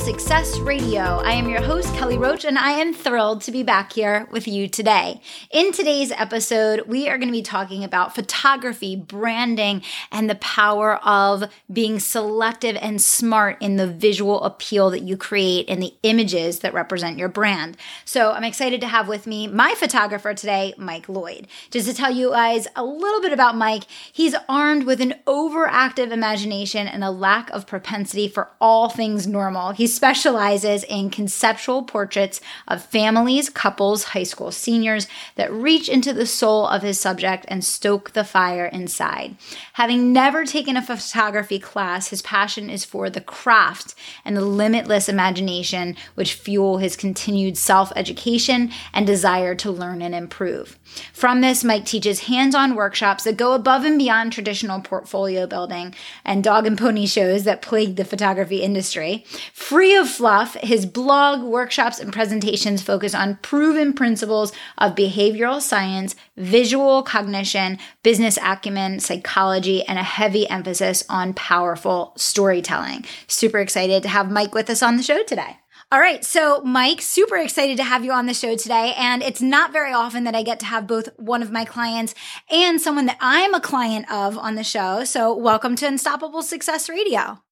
Success Radio. I am your host, Kelly Roach, and I am thrilled to be back here with you today. In today's episode, we are going to be talking about photography, branding, and the power of being selective and smart in the visual appeal that you create in the images that represent your brand. So I'm excited to have with me my photographer today, Mike Lloyd. Just to tell you guys a little bit about Mike, he's armed with an overactive imagination and a lack of propensity for all things normal. He specializes in conceptual portraits of families, couples, high school seniors that reach into the soul of his subject and stoke the fire inside. Having never taken a photography class, his passion is for the craft and the limitless imagination which fuel his continued self education and desire to learn and improve. From this, Mike teaches hands on workshops that go above and beyond traditional portfolio building and dog and pony shows that plague the photography industry. Free of fluff, his blog, workshops, and presentations focus on proven principles of behavioral science, visual cognition, business acumen, psychology, and a heavy emphasis on powerful storytelling. Super excited to have Mike with us on the show today. All right. So, Mike, super excited to have you on the show today. And it's not very often that I get to have both one of my clients and someone that I'm a client of on the show. So, welcome to Unstoppable Success Radio.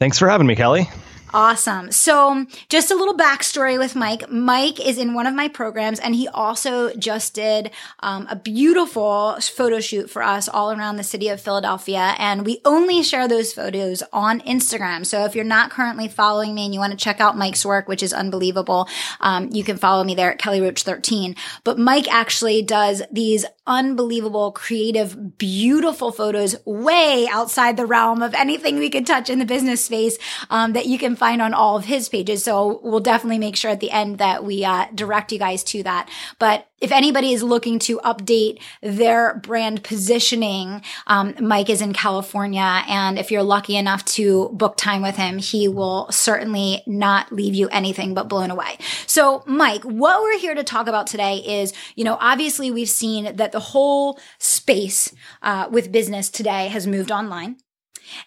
Thanks for having me, Kelly. Awesome. So, just a little backstory with Mike. Mike is in one of my programs, and he also just did um, a beautiful photo shoot for us all around the city of Philadelphia. And we only share those photos on Instagram. So, if you're not currently following me and you want to check out Mike's work, which is unbelievable, um, you can follow me there at Kelly Roach 13. But Mike actually does these unbelievable, creative, beautiful photos way outside the realm of anything we could touch in the business space um, that you can find on all of his pages. So we'll definitely make sure at the end that we uh, direct you guys to that. But if anybody is looking to update their brand positioning, um, Mike is in California. And if you're lucky enough to book time with him, he will certainly not leave you anything but blown away. So, Mike, what we're here to talk about today is, you know, obviously we've seen that the whole space uh, with business today has moved online.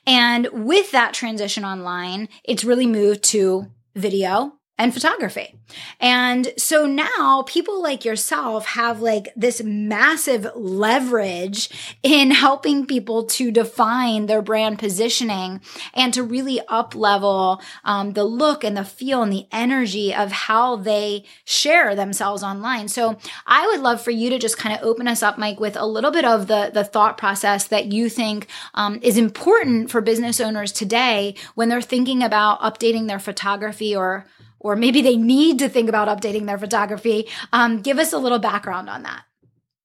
And with that transition online, it's really moved to video and photography. And so now people like yourself have like this massive leverage in helping people to define their brand positioning and to really up level um, the look and the feel and the energy of how they share themselves online. So I would love for you to just kind of open us up, Mike, with a little bit of the, the thought process that you think um, is important for business owners today when they're thinking about updating their photography or or maybe they need to think about updating their photography. Um, give us a little background on that.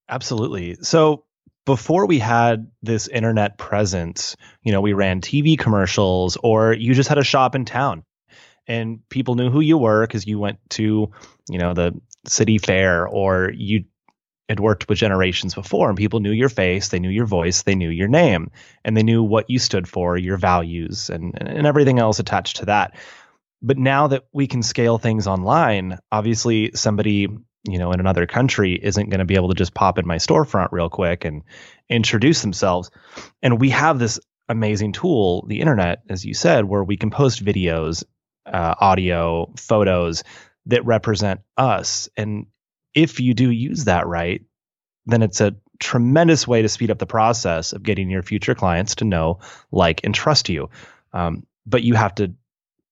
Absolutely. So before we had this internet presence, you know, we ran TV commercials or you just had a shop in town and people knew who you were because you went to, you know, the city fair or you had worked with generations before and people knew your face, they knew your voice, they knew your name, and they knew what you stood for, your values and, and everything else attached to that. But now that we can scale things online, obviously somebody, you know, in another country isn't going to be able to just pop in my storefront real quick and introduce themselves. And we have this amazing tool, the internet, as you said, where we can post videos, uh, audio, photos that represent us. And if you do use that right, then it's a tremendous way to speed up the process of getting your future clients to know, like, and trust you. Um, but you have to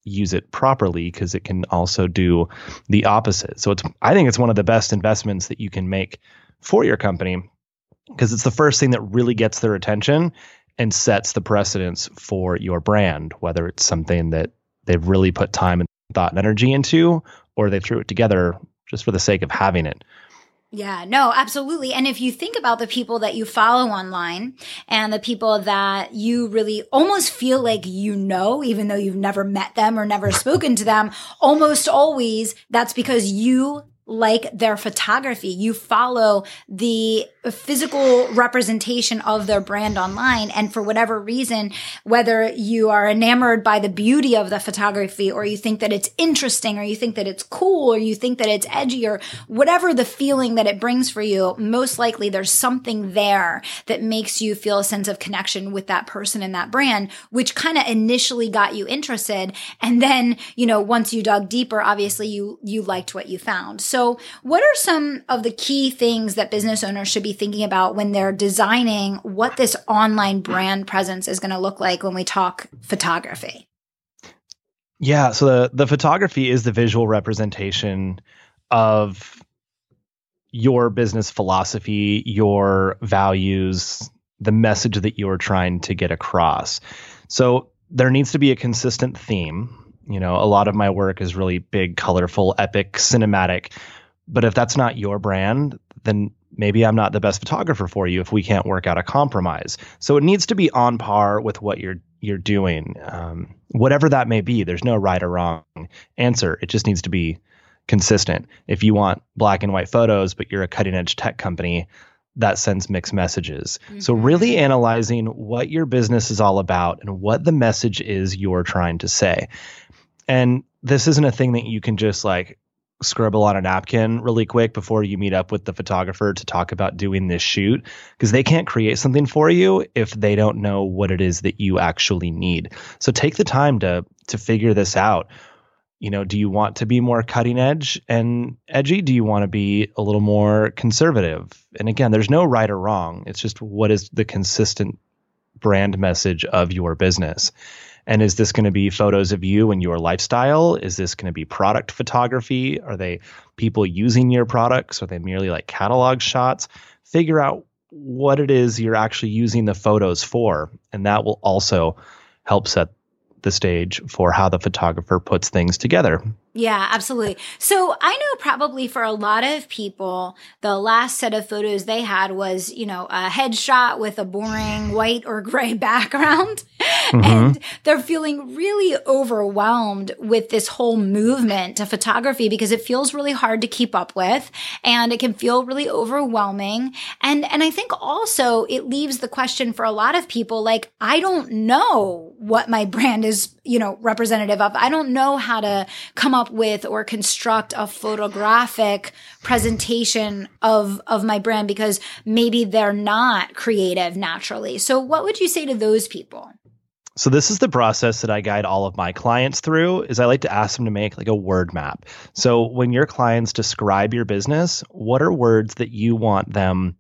use it properly because it can also do the opposite. So it's I think it's one of the best investments that you can make for your company because it's the first thing that really gets their attention and sets the precedence for your brand, whether it's something that they've really put time and thought and energy into or they threw it together just for the sake of having it. Yeah, no, absolutely. And if you think about the people that you follow online and the people that you really almost feel like you know, even though you've never met them or never spoken to them, almost always that's because you like their photography. You follow the physical representation of their brand online. And for whatever reason, whether you are enamored by the beauty of the photography or you think that it's interesting or you think that it's cool or you think that it's edgy or whatever the feeling that it brings for you, most likely there's something there that makes you feel a sense of connection with that person and that brand, which kind of initially got you interested. And then, you know, once you dug deeper, obviously you, you liked what you found. So what are some of the key things that business owners should be thinking about when they're designing what this online brand presence is going to look like when we talk photography? Yeah, so the, the photography is the visual representation of your business philosophy, your values, the message that you're trying to get across. So there needs to be a consistent theme. You know, a lot of my work is really big, colorful, epic, cinematic. But if that's not your brand, then maybe I'm not the best photographer for you if we can't work out a compromise. So it needs to be on par with what you're you're doing, um, whatever that may be. There's no right or wrong answer. It just needs to be consistent. If you want black and white photos, but you're a cutting edge tech company, that sends mixed messages. Mm-hmm. So really analyzing what your business is all about and what the message is you're trying to say. And this isn't a thing that you can just like scribble on a napkin really quick before you meet up with the photographer to talk about doing this shoot because they can't create something for you if they don't know what it is that you actually need. So take the time to to figure this out. You know, do you want to be more cutting edge and edgy? Do you want to be a little more conservative? And again, there's no right or wrong. It's just what is the consistent brand message of your business. And is this going to be photos of you and your lifestyle? Is this going to be product photography? Are they people using your products? Are they merely like catalog shots? Figure out what it is you're actually using the photos for. And that will also help set the stage for how the photographer puts things together. Yeah, absolutely. So I know probably for a lot of people, the last set of photos they had was, you know, a headshot with a boring white or gray background. Mm-hmm. And they're feeling really overwhelmed with this whole movement to photography because it feels really hard to keep up with and it can feel really overwhelming. And, and I think also it leaves the question for a lot of people, like, I don't know what my brand is, you know, representative of. I don't know how to come up with or construct a photographic presentation of of my brand because maybe they're not creative naturally. So what would you say to those people? So this is the process that I guide all of my clients through is I like to ask them to make like a word map. So when your clients describe your business, what are words that you want them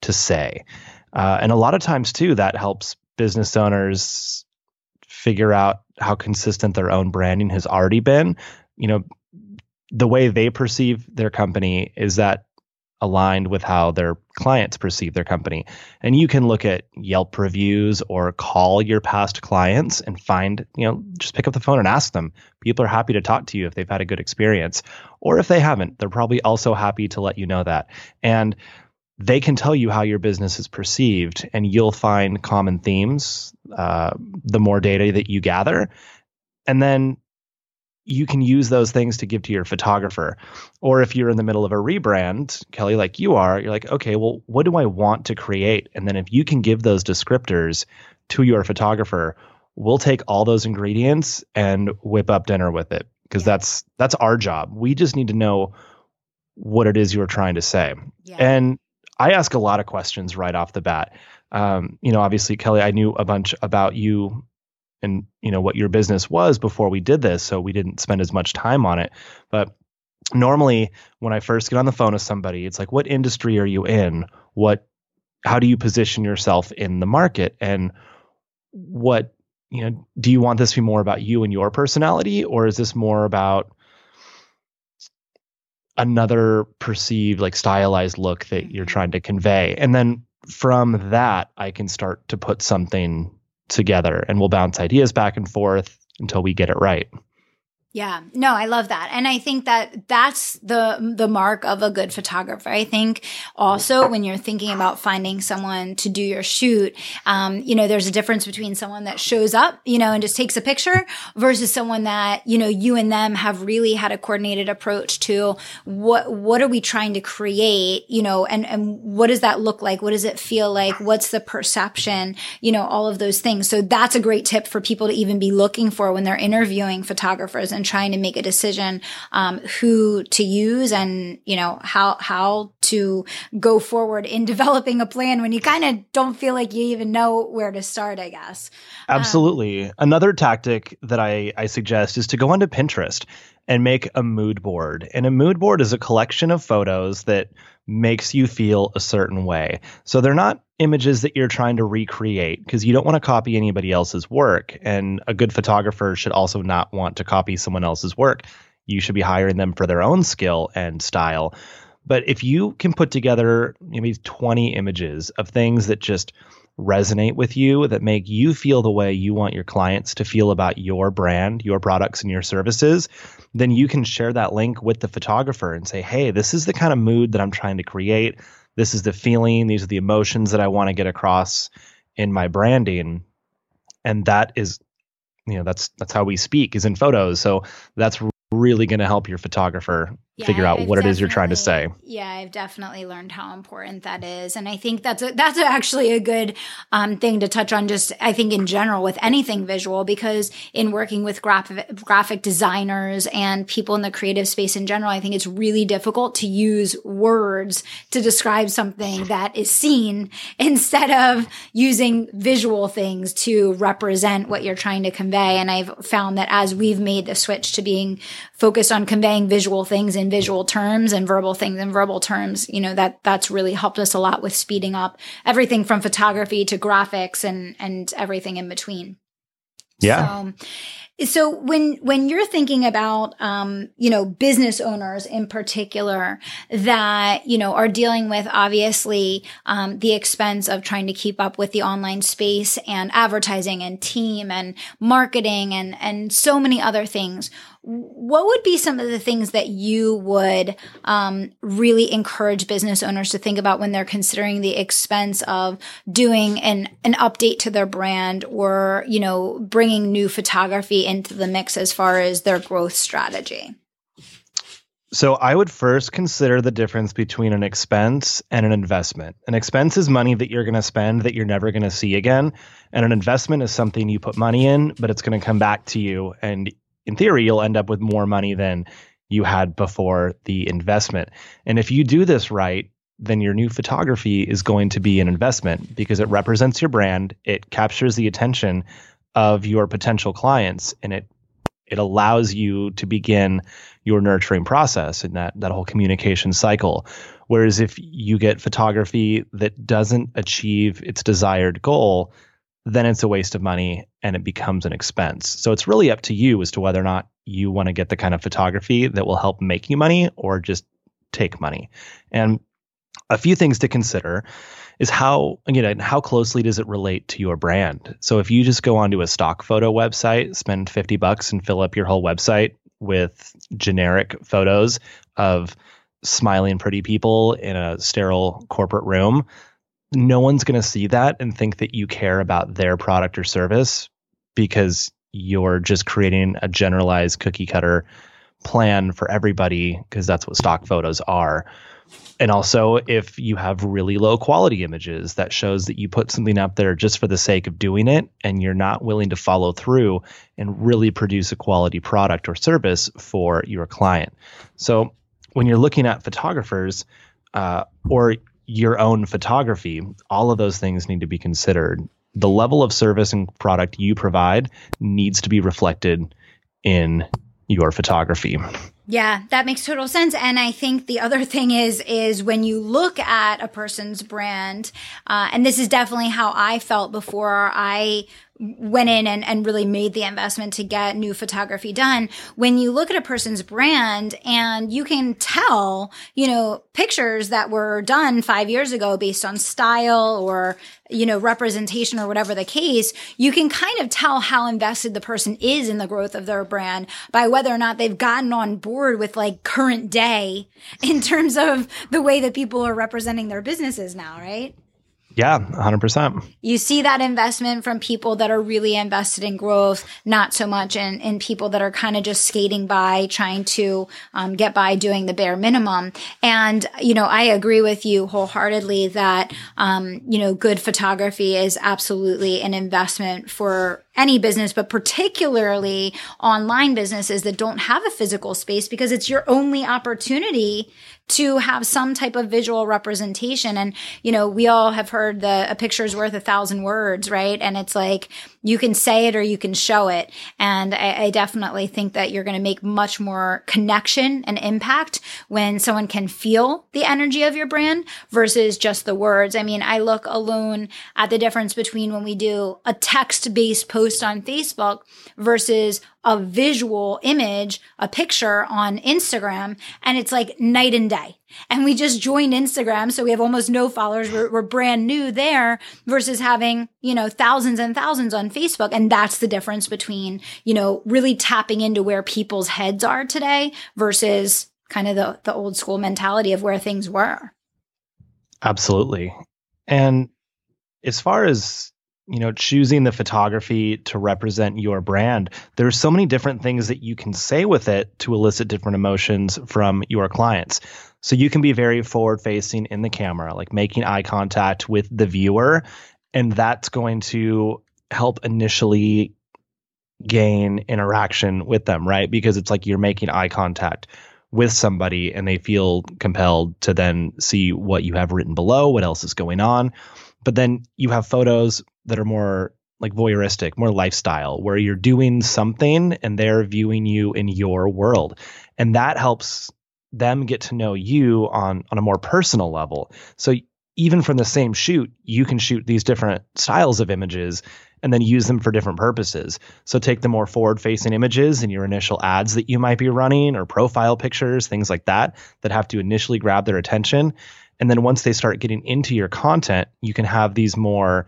to say? Uh, and a lot of times too, that helps business owners figure out how consistent their own branding has already been you know, the way they perceive their company is that aligned with how their clients perceive their company. And you can look at Yelp reviews or call your past clients and find, you know, just pick up the phone and ask them. People are happy to talk to you if they've had a good experience. Or if they haven't, they're probably also happy to let you know that. And they can tell you how your business is perceived, and you'll find common themes uh, the more data that you gather. And then you can use those things to give to your photographer. Or if you're in the middle of a rebrand, Kelly, like you are, you're like, okay, well, what do I want to create? And then if you can give those descriptors to your photographer, we'll take all those ingredients and whip up dinner with it because yeah. that's that's our job. We just need to know what it is you're trying to say. Yeah. And I ask a lot of questions right off the bat. Um, you know, obviously, Kelly, I knew a bunch about you and you know what your business was before we did this so we didn't spend as much time on it. But normally when i first get on the phone with somebody it's like what industry are you in? What how do you position yourself in the market? And what you know do you want this to be more about you and your personality or is this more about another perceived like stylized look that you're mm-hmm. trying to convey? And then from that i can start to put something together and we'll bounce ideas back and forth until we get it right. Yeah, no, I love that. And I think that that's the, the mark of a good photographer. I think also when you're thinking about finding someone to do your shoot, um, you know, there's a difference between someone that shows up, you know, and just takes a picture versus someone that, you know, you and them have really had a coordinated approach to what, what are we trying to create, you know, and, and what does that look like? What does it feel like? What's the perception? You know, all of those things. So that's a great tip for people to even be looking for when they're interviewing photographers and and trying to make a decision um, who to use and you know how how to go forward in developing a plan when you kind of don't feel like you even know where to start. I guess. Absolutely. Um, Another tactic that I I suggest is to go onto Pinterest and make a mood board. And a mood board is a collection of photos that makes you feel a certain way. So they're not images that you're trying to recreate because you don't want to copy anybody else's work. And a good photographer should also not want to copy someone else's work. You should be hiring them for their own skill and style. But if you can put together maybe 20 images of things that just resonate with you, that make you feel the way you want your clients to feel about your brand, your products, and your services, then you can share that link with the photographer and say, hey, this is the kind of mood that I'm trying to create. This is the feeling. These are the emotions that I want to get across in my branding. And that is, you know, that's that's how we speak is in photos. So that's really going to help your photographer yeah, figure out I've what it is you're trying to say. Yeah, I've definitely learned how important that is, and I think that's a, that's actually a good um, thing to touch on. Just I think in general with anything visual, because in working with graphic graphic designers and people in the creative space in general, I think it's really difficult to use words to describe something that is seen instead of using visual things to represent what you're trying to convey. And I've found that as we've made the switch to being focused on conveying visual things in visual terms and verbal things in verbal terms, you know, that that's really helped us a lot with speeding up everything from photography to graphics and and everything in between. Yeah. So, so when when you're thinking about um, you know business owners in particular that you know are dealing with obviously um, the expense of trying to keep up with the online space and advertising and team and marketing and and so many other things what would be some of the things that you would um, really encourage business owners to think about when they're considering the expense of doing an an update to their brand or you know bringing new photography into the mix as far as their growth strategy? So I would first consider the difference between an expense and an investment. An expense is money that you're going to spend that you're never going to see again, and an investment is something you put money in, but it's going to come back to you and in theory you'll end up with more money than you had before the investment. And if you do this right, then your new photography is going to be an investment because it represents your brand, it captures the attention of your potential clients and it it allows you to begin your nurturing process and that that whole communication cycle whereas if you get photography that doesn't achieve its desired goal then it's a waste of money and it becomes an expense. So it's really up to you as to whether or not you want to get the kind of photography that will help make you money or just take money. And a few things to consider is how you know how closely does it relate to your brand? So if you just go onto a stock photo website spend 50 bucks and fill up your whole website with generic photos of smiling pretty people in a sterile corporate room no one's going to see that and think that you care about their product or service because you're just creating a generalized cookie cutter plan for everybody because that's what stock photos are. And also if you have really low quality images that shows that you put something up there just for the sake of doing it and you're not willing to follow through and really produce a quality product or service for your client. So when you're looking at photographers uh, or your own photography all of those things need to be considered the level of service and product you provide needs to be reflected in your photography yeah, that makes total sense. And I think the other thing is, is when you look at a person's brand, uh, and this is definitely how I felt before I went in and, and really made the investment to get new photography done. When you look at a person's brand and you can tell, you know, pictures that were done five years ago based on style or, you know, representation or whatever the case, you can kind of tell how invested the person is in the growth of their brand by whether or not they've gotten on board with like current day in terms of the way that people are representing their businesses now, right? Yeah, 100%. You see that investment from people that are really invested in growth, not so much in, in people that are kind of just skating by, trying to um, get by doing the bare minimum. And, you know, I agree with you wholeheartedly that, um, you know, good photography is absolutely an investment for any business, but particularly online businesses that don't have a physical space because it's your only opportunity to have some type of visual representation. And, you know, we all have heard the a picture's worth a thousand words, right? And it's like you can say it or you can show it. And I, I definitely think that you're going to make much more connection and impact when someone can feel the energy of your brand versus just the words. I mean, I look alone at the difference between when we do a text based post on Facebook versus a visual image, a picture on Instagram, and it's like night and day. And we just joined Instagram. So we have almost no followers. We're, we're, brand new there versus having, you know, thousands and thousands on Facebook. And that's the difference between, you know, really tapping into where people's heads are today versus kind of the, the old school mentality of where things were. Absolutely. And as far as you know choosing the photography to represent your brand there's so many different things that you can say with it to elicit different emotions from your clients so you can be very forward facing in the camera, like making eye contact with the viewer. And that's going to help initially gain interaction with them, right? Because it's like you're making eye contact with somebody and they feel compelled to then see what you have written below, what else is going on. But then you have photos that are more like voyeuristic, more lifestyle, where you're doing something and they're viewing you in your world. And that helps them get to know you on on a more personal level. So even from the same shoot, you can shoot these different styles of images and then use them for different purposes. So take the more forward facing images in your initial ads that you might be running or profile pictures, things like that, that have to initially grab their attention. And then once they start getting into your content, you can have these more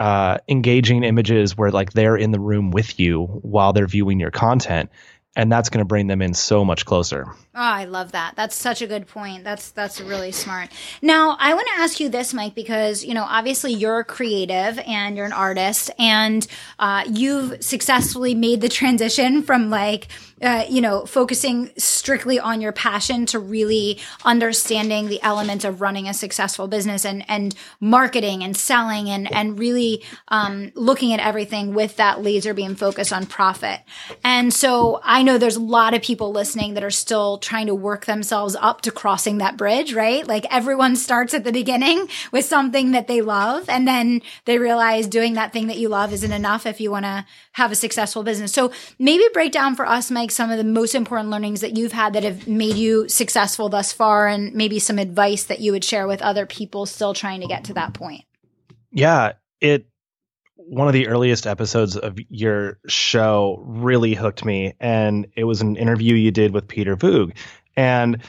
uh, engaging images where like they're in the room with you while they're viewing your content and that's going to bring them in so much closer. Oh, I love that. That's such a good point. That's that's really smart. Now, I want to ask you this, Mike, because you know, obviously, you're creative and you're an artist, and uh, you've successfully made the transition from like uh, you know, focusing strictly on your passion to really understanding the elements of running a successful business and and marketing and selling and and really um, looking at everything with that laser beam focus on profit. And so I know there's a lot of people listening that are still trying to work themselves up to crossing that bridge, right? Like everyone starts at the beginning with something that they love, and then they realize doing that thing that you love isn't enough if you want to have a successful business. So maybe break down for us, Mike some of the most important learnings that you've had that have made you successful thus far and maybe some advice that you would share with other people still trying to get to that point? Yeah, it one of the earliest episodes of your show really hooked me and it was an interview you did with Peter Voogd and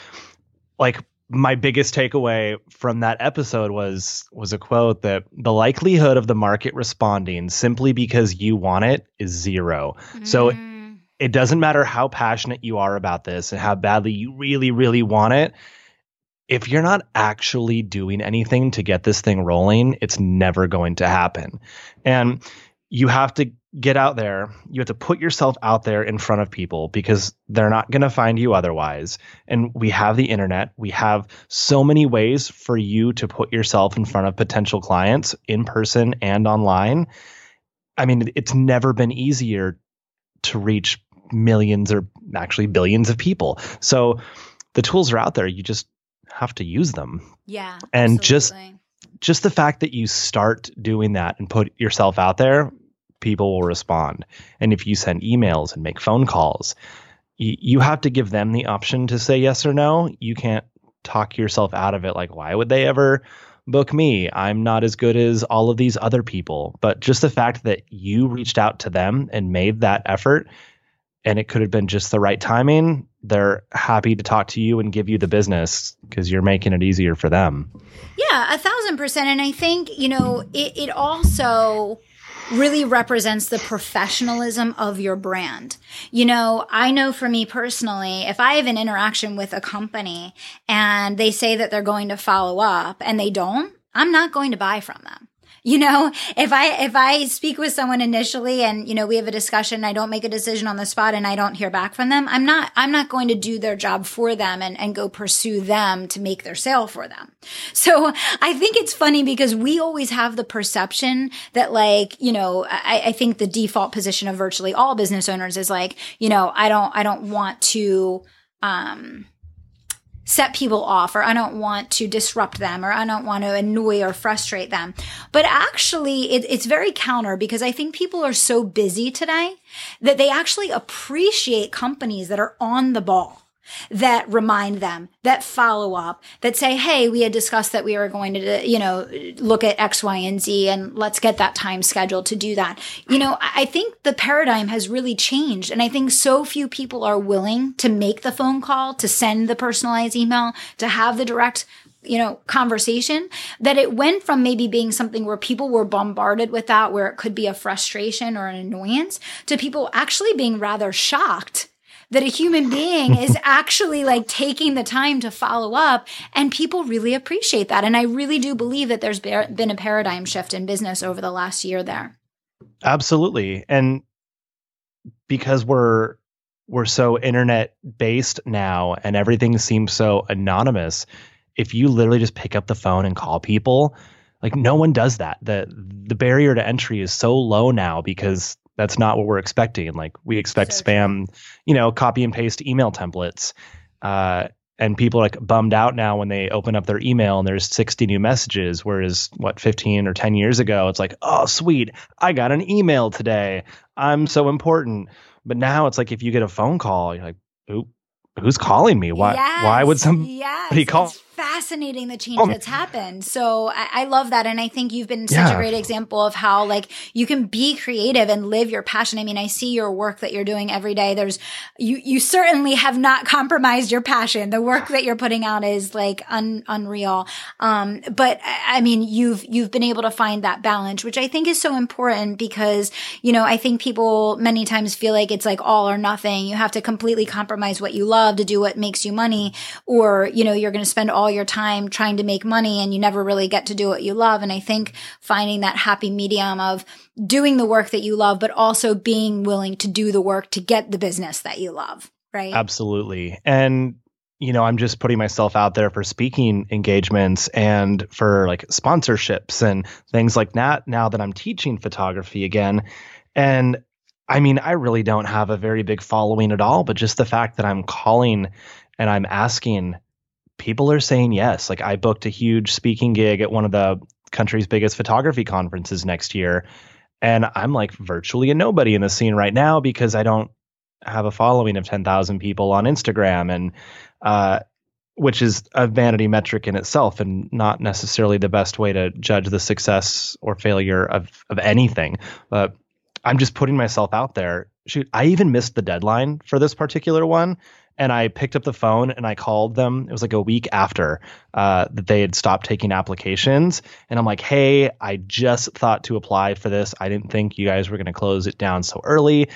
like my biggest takeaway from that episode was was a quote that the likelihood of the market responding simply because you want it is zero. Mm. So it doesn't matter how passionate you are about this and how badly you really, really want it. If you're not actually doing anything to get this thing rolling, it's never going to happen. And you have to get out there. You have to put yourself out there in front of people because they're not going to find you otherwise. And we have the internet. We have so many ways for you to put yourself in front of potential clients in person and online. I mean, it's never been easier to reach millions or actually billions of people. So the tools are out there. You just have to use them. Yeah. And absolutely. just just the fact that you start doing that and put yourself out there, people will respond. And if you send emails and make phone calls, you, you have to give them the option to say yes or no. You can't talk yourself out of it like why would they ever book me. I'm not as good as all of these other people. But just the fact that you reached out to them and made that effort and it could have been just the right timing, they're happy to talk to you and give you the business because you're making it easier for them. Yeah, a thousand percent. And I think, you know, it, it also really represents the professionalism of your brand. You know, I know for me personally, if I have an interaction with a company and they say that they're going to follow up and they don't, I'm not going to buy from them. You know, if I, if I speak with someone initially and, you know, we have a discussion, I don't make a decision on the spot and I don't hear back from them, I'm not, I'm not going to do their job for them and, and go pursue them to make their sale for them. So I think it's funny because we always have the perception that like, you know, I, I think the default position of virtually all business owners is like, you know, I don't, I don't want to, um, set people off or I don't want to disrupt them or I don't want to annoy or frustrate them. But actually, it, it's very counter because I think people are so busy today that they actually appreciate companies that are on the ball that remind them, that follow up, that say, Hey, we had discussed that we were going to, you know, look at X, Y, and Z and let's get that time scheduled to do that. You know, I think the paradigm has really changed. And I think so few people are willing to make the phone call, to send the personalized email, to have the direct you know, conversation that it went from maybe being something where people were bombarded with that, where it could be a frustration or an annoyance to people actually being rather shocked that a human being is actually like taking the time to follow up and people really appreciate that. And I really do believe that there's been a paradigm shift in business over the last year there. Absolutely. And because we're we're so internet based now and everything seems so anonymous, if you literally just pick up the phone and call people, like no one does that. The the barrier to entry is so low now because that's not what we're expecting. Like we expect so spam, true. you know, copy and paste email templates. Uh, and people are like bummed out now when they open up their email and there's 60 new messages. Whereas what 15 or 10 years ago, it's like, oh sweet, I got an email today. I'm so important. But now it's like if you get a phone call, you're like, oop, who's calling me? Why yes, why would somebody yes. call? Fascinating the change oh. that's happened. So I, I, love that. And I think you've been such yeah. a great example of how like you can be creative and live your passion. I mean, I see your work that you're doing every day. There's you you certainly have not compromised your passion. The work that you're putting out is like un, unreal. Um, but I mean, you've you've been able to find that balance, which I think is so important because, you know, I think people many times feel like it's like all or nothing. You have to completely compromise what you love to do what makes you money, or, you know, you're going to spend all your time trying to make money and you never really get to do what you love. And I think finding that happy medium of doing the work that you love, but also being willing to do the work to get the business that you love. Right. Absolutely. And you know, I'm just putting myself out there for speaking engagements and for like sponsorships and things like that now that I'm teaching photography again. And I mean, I really don't have a very big following at all, but just the fact that I'm calling and I'm asking people are saying yes. Like I booked a huge speaking gig at one of the country's biggest photography conferences next year. And I'm like virtually a nobody in the scene right now because I don't have a following of 10,000 people on Instagram and uh, which is a vanity metric in itself and not necessarily the best way to judge the success or failure of of anything. But I'm just putting myself out there. Shoot, I even missed the deadline for this particular one and I picked up the phone and I called them. It was like a week after uh, that they had stopped taking applications. And I'm like, hey, I just thought to apply for this. I didn't think you guys were going to close it down so early.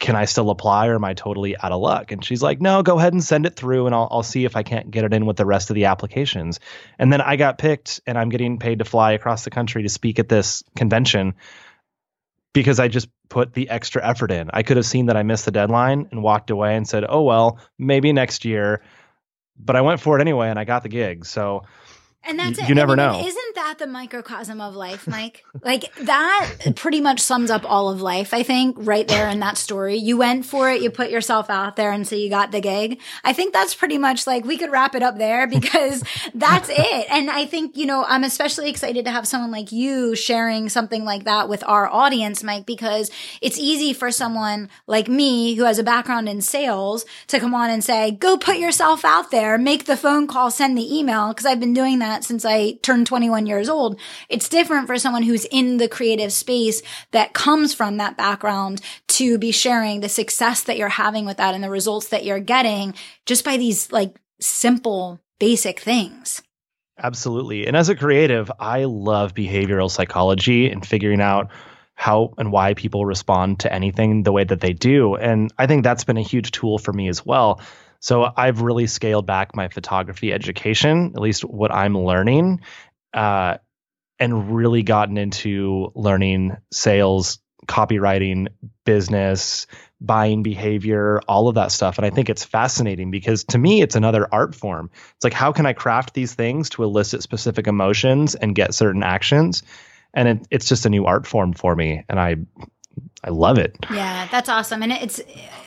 Can I still apply or am I totally out of luck? And she's like, no, go ahead and send it through and I'll, I'll see if I can't get it in with the rest of the applications. And then I got picked and I'm getting paid to fly across the country to speak at this convention because I just put the extra effort in. I could have seen that I missed the deadline and walked away and said, "Oh well, maybe next year." But I went for it anyway and I got the gig. So and that's y- it. You never I mean, know. Isn't that the microcosm of life, Mike? like that pretty much sums up all of life, I think, right there in that story. You went for it, you put yourself out there, and so you got the gig. I think that's pretty much like we could wrap it up there because that's it. And I think, you know, I'm especially excited to have someone like you sharing something like that with our audience, Mike, because it's easy for someone like me who has a background in sales to come on and say, go put yourself out there, make the phone call, send the email, because I've been doing that that since I turned 21 years old. It's different for someone who's in the creative space that comes from that background to be sharing the success that you're having with that and the results that you're getting just by these like simple, basic things. Absolutely. And as a creative, I love behavioral psychology and figuring out how and why people respond to anything the way that they do. And I think that's been a huge tool for me as well. So I've really scaled back my photography education, at least what I'm learning, uh, and really gotten into learning sales, copywriting, business, buying behavior, all of that stuff. And I think it's fascinating because to me, it's another art form. It's like, how can I craft these things to elicit specific emotions and get certain actions? And it, it's just a new art form for me. And I, I love it. Yeah, that's awesome. And it's,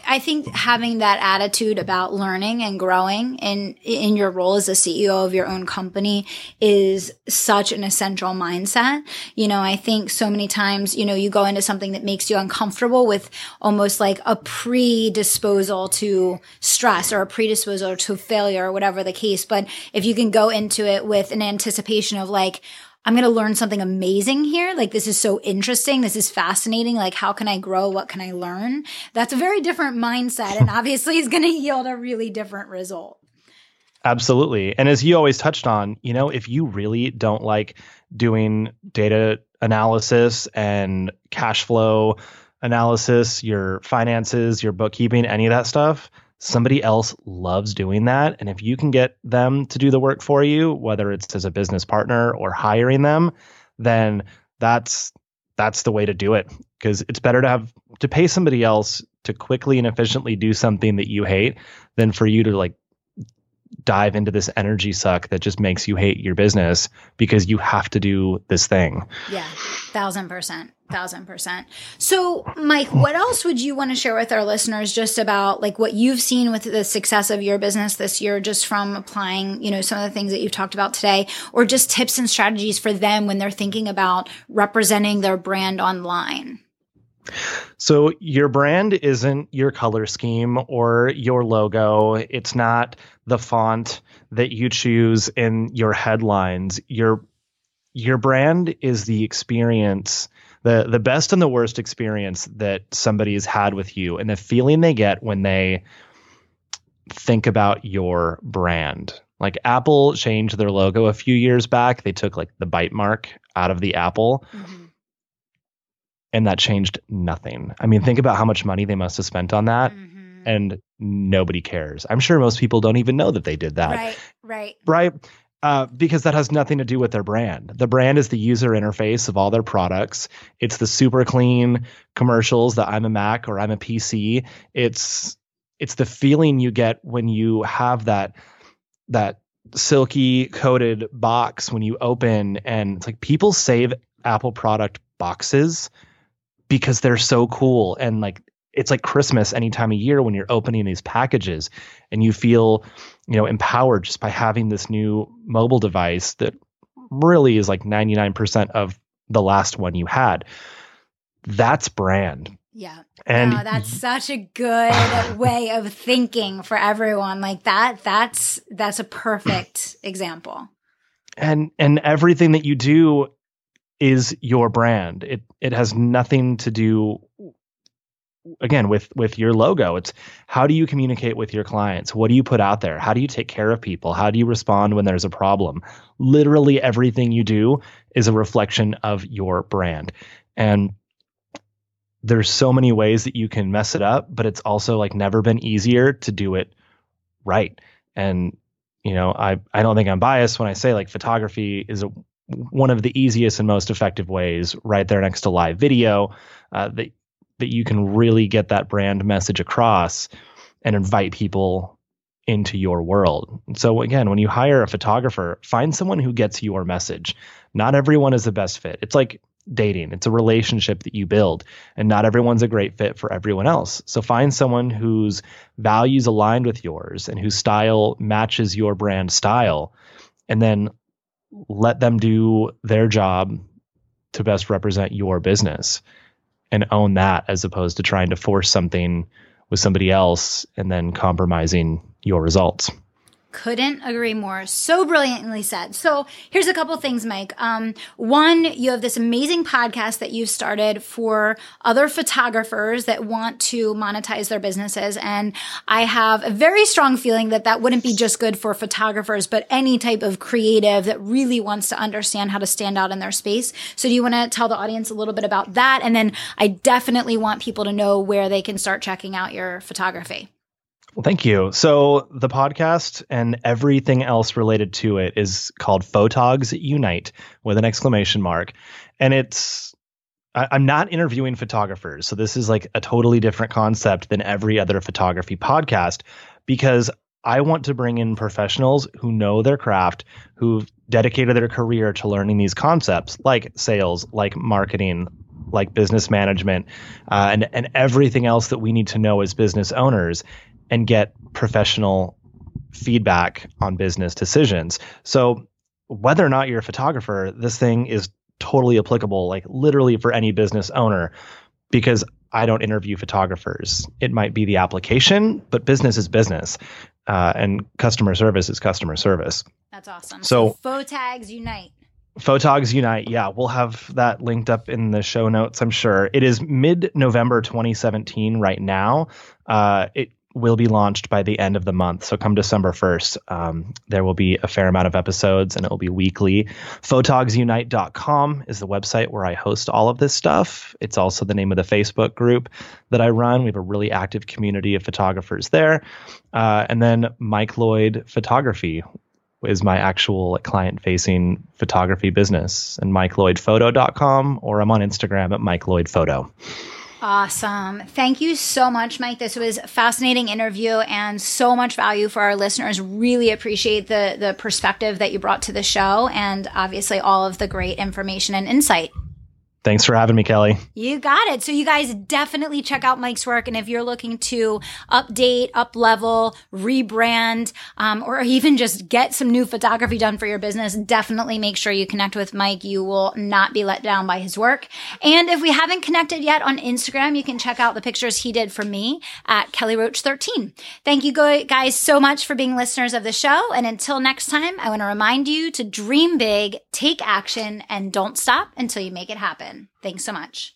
I think having that attitude about learning and growing in in your role as a CEO of your own company is such an essential mindset. You know, I think so many times, you know, you go into something that makes you uncomfortable with almost like a predisposal to stress or a predisposal to failure or whatever the case. But if you can go into it with an anticipation of like, I'm going to learn something amazing here. Like, this is so interesting. This is fascinating. Like, how can I grow? What can I learn? That's a very different mindset and obviously is going to yield a really different result. Absolutely. And as you always touched on, you know, if you really don't like doing data analysis and cash flow analysis, your finances, your bookkeeping, any of that stuff, somebody else loves doing that. And if you can get them to do the work for you, whether it's as a business partner or hiring them, then that's that's the way to do it because it's better to have to pay somebody else to quickly and efficiently do something that you hate than for you to like dive into this energy suck that just makes you hate your business because you have to do this thing. Yeah, thousand percent, thousand percent. So, Mike, what else would you want to share with our listeners just about like what you've seen with the success of your business this year, just from applying, you know, some of the things that you've talked about today, or just tips and strategies for them when they're thinking about representing their brand online? So your brand isn't your color scheme or your logo. It's not the font that you choose in your headlines. Your your brand is the experience, the the best and the worst experience that somebody has had with you and the feeling they get when they think about your brand. Like Apple changed their logo a few years back. They took like the bite mark out of the apple. Mm-hmm and that changed nothing. I mean, think about how much money they must have spent on that. Mm-hmm. And nobody cares. I'm sure most people don't even know that they did that. Right, right. Right. Uh, because that has nothing to do with their brand. The brand is the user interface of all their products. It's the super clean commercials that I'm a Mac or I'm a PC. It's it's the feeling you get when you have that that silky coated box when you open and it's like people save Apple product boxes because they're so cool and like it's like Christmas any time of year when you're opening these packages and you feel, you know, empowered just by having this new mobile device that really is like 99% of the last one you had. That's brand. Yeah. And wow, that's such a good way of thinking for everyone. Like that that's that's a perfect example. And and everything that you do is your brand. It it has nothing to do again with with your logo. It's how do you communicate with your clients? What do you put out there? How do you take care of people? How do you respond when there's a problem? Literally everything you do is a reflection of your brand. And there's so many ways that you can mess it up, but it's also like never been easier to do it right. And you know, I I don't think I'm biased when I say like photography is a one of the easiest and most effective ways right there next to live video uh, that that you can really get that brand message across and invite people into your world. So again, when you hire a photographer, find someone who gets your message. Not everyone is the best fit. It's like dating. It's a relationship that you build and not everyone's a great fit for everyone else. So find someone whose values aligned with yours and whose style matches your brand style and then let them do their job to best represent your business and own that as opposed to trying to force something with somebody else and then compromising your results. Couldn't agree more. So brilliantly said. So here's a couple things, Mike. Um, one, you have this amazing podcast that you've started for other photographers that want to monetize their businesses. And I have a very strong feeling that that wouldn't be just good for photographers, but any type of creative that really wants to understand how to stand out in their space. So do you want to tell the audience a little bit about that? And then I definitely want people to know where they can start checking out your photography. Well, thank you. So the podcast and everything else related to it is called Photogs Unite with an exclamation mark. And it's I, am not interviewing photographers. So this is like a totally different concept than every other photography podcast because I want to bring in professionals who know their craft, who've dedicated their career to learning these concepts like sales, like marketing, like business management, uh, and and everything else that we need to know as business owners and get professional feedback on business decisions. So whether or not you're a photographer, this thing is totally applicable, like literally for any business owner, because I don't interview photographers. It might be the application, but business is business, uh, and customer service is customer service. That's awesome. So, Photags Unite. Photogs Unite. Yeah, we'll have that linked up in the show notes, I'm sure. It is mid November 2017 right now. Uh, it will be launched by the end of the month. So come December 1st, um, there will be a fair amount of episodes and it will be weekly. Photogsunite.com is the website where I host all of this stuff. It's also the name of the Facebook group that I run. We have a really active community of photographers there. Uh, and then Mike Lloyd Photography is my actual client facing photography business and MikeLloydPhoto.com or I'm on Instagram at Mike Lloyd Photo. Awesome. Thank you so much, Mike. This was a fascinating interview and so much value for our listeners. Really appreciate the the perspective that you brought to the show and obviously all of the great information and insight. Thanks for having me, Kelly. You got it. So you guys definitely check out Mike's work. And if you're looking to update, up level, rebrand, um, or even just get some new photography done for your business, definitely make sure you connect with Mike. You will not be let down by his work. And if we haven't connected yet on Instagram, you can check out the pictures he did for me at Kelly Roach 13. Thank you guys so much for being listeners of the show. And until next time, I want to remind you to dream big, take action, and don't stop until you make it happen Thanks so much.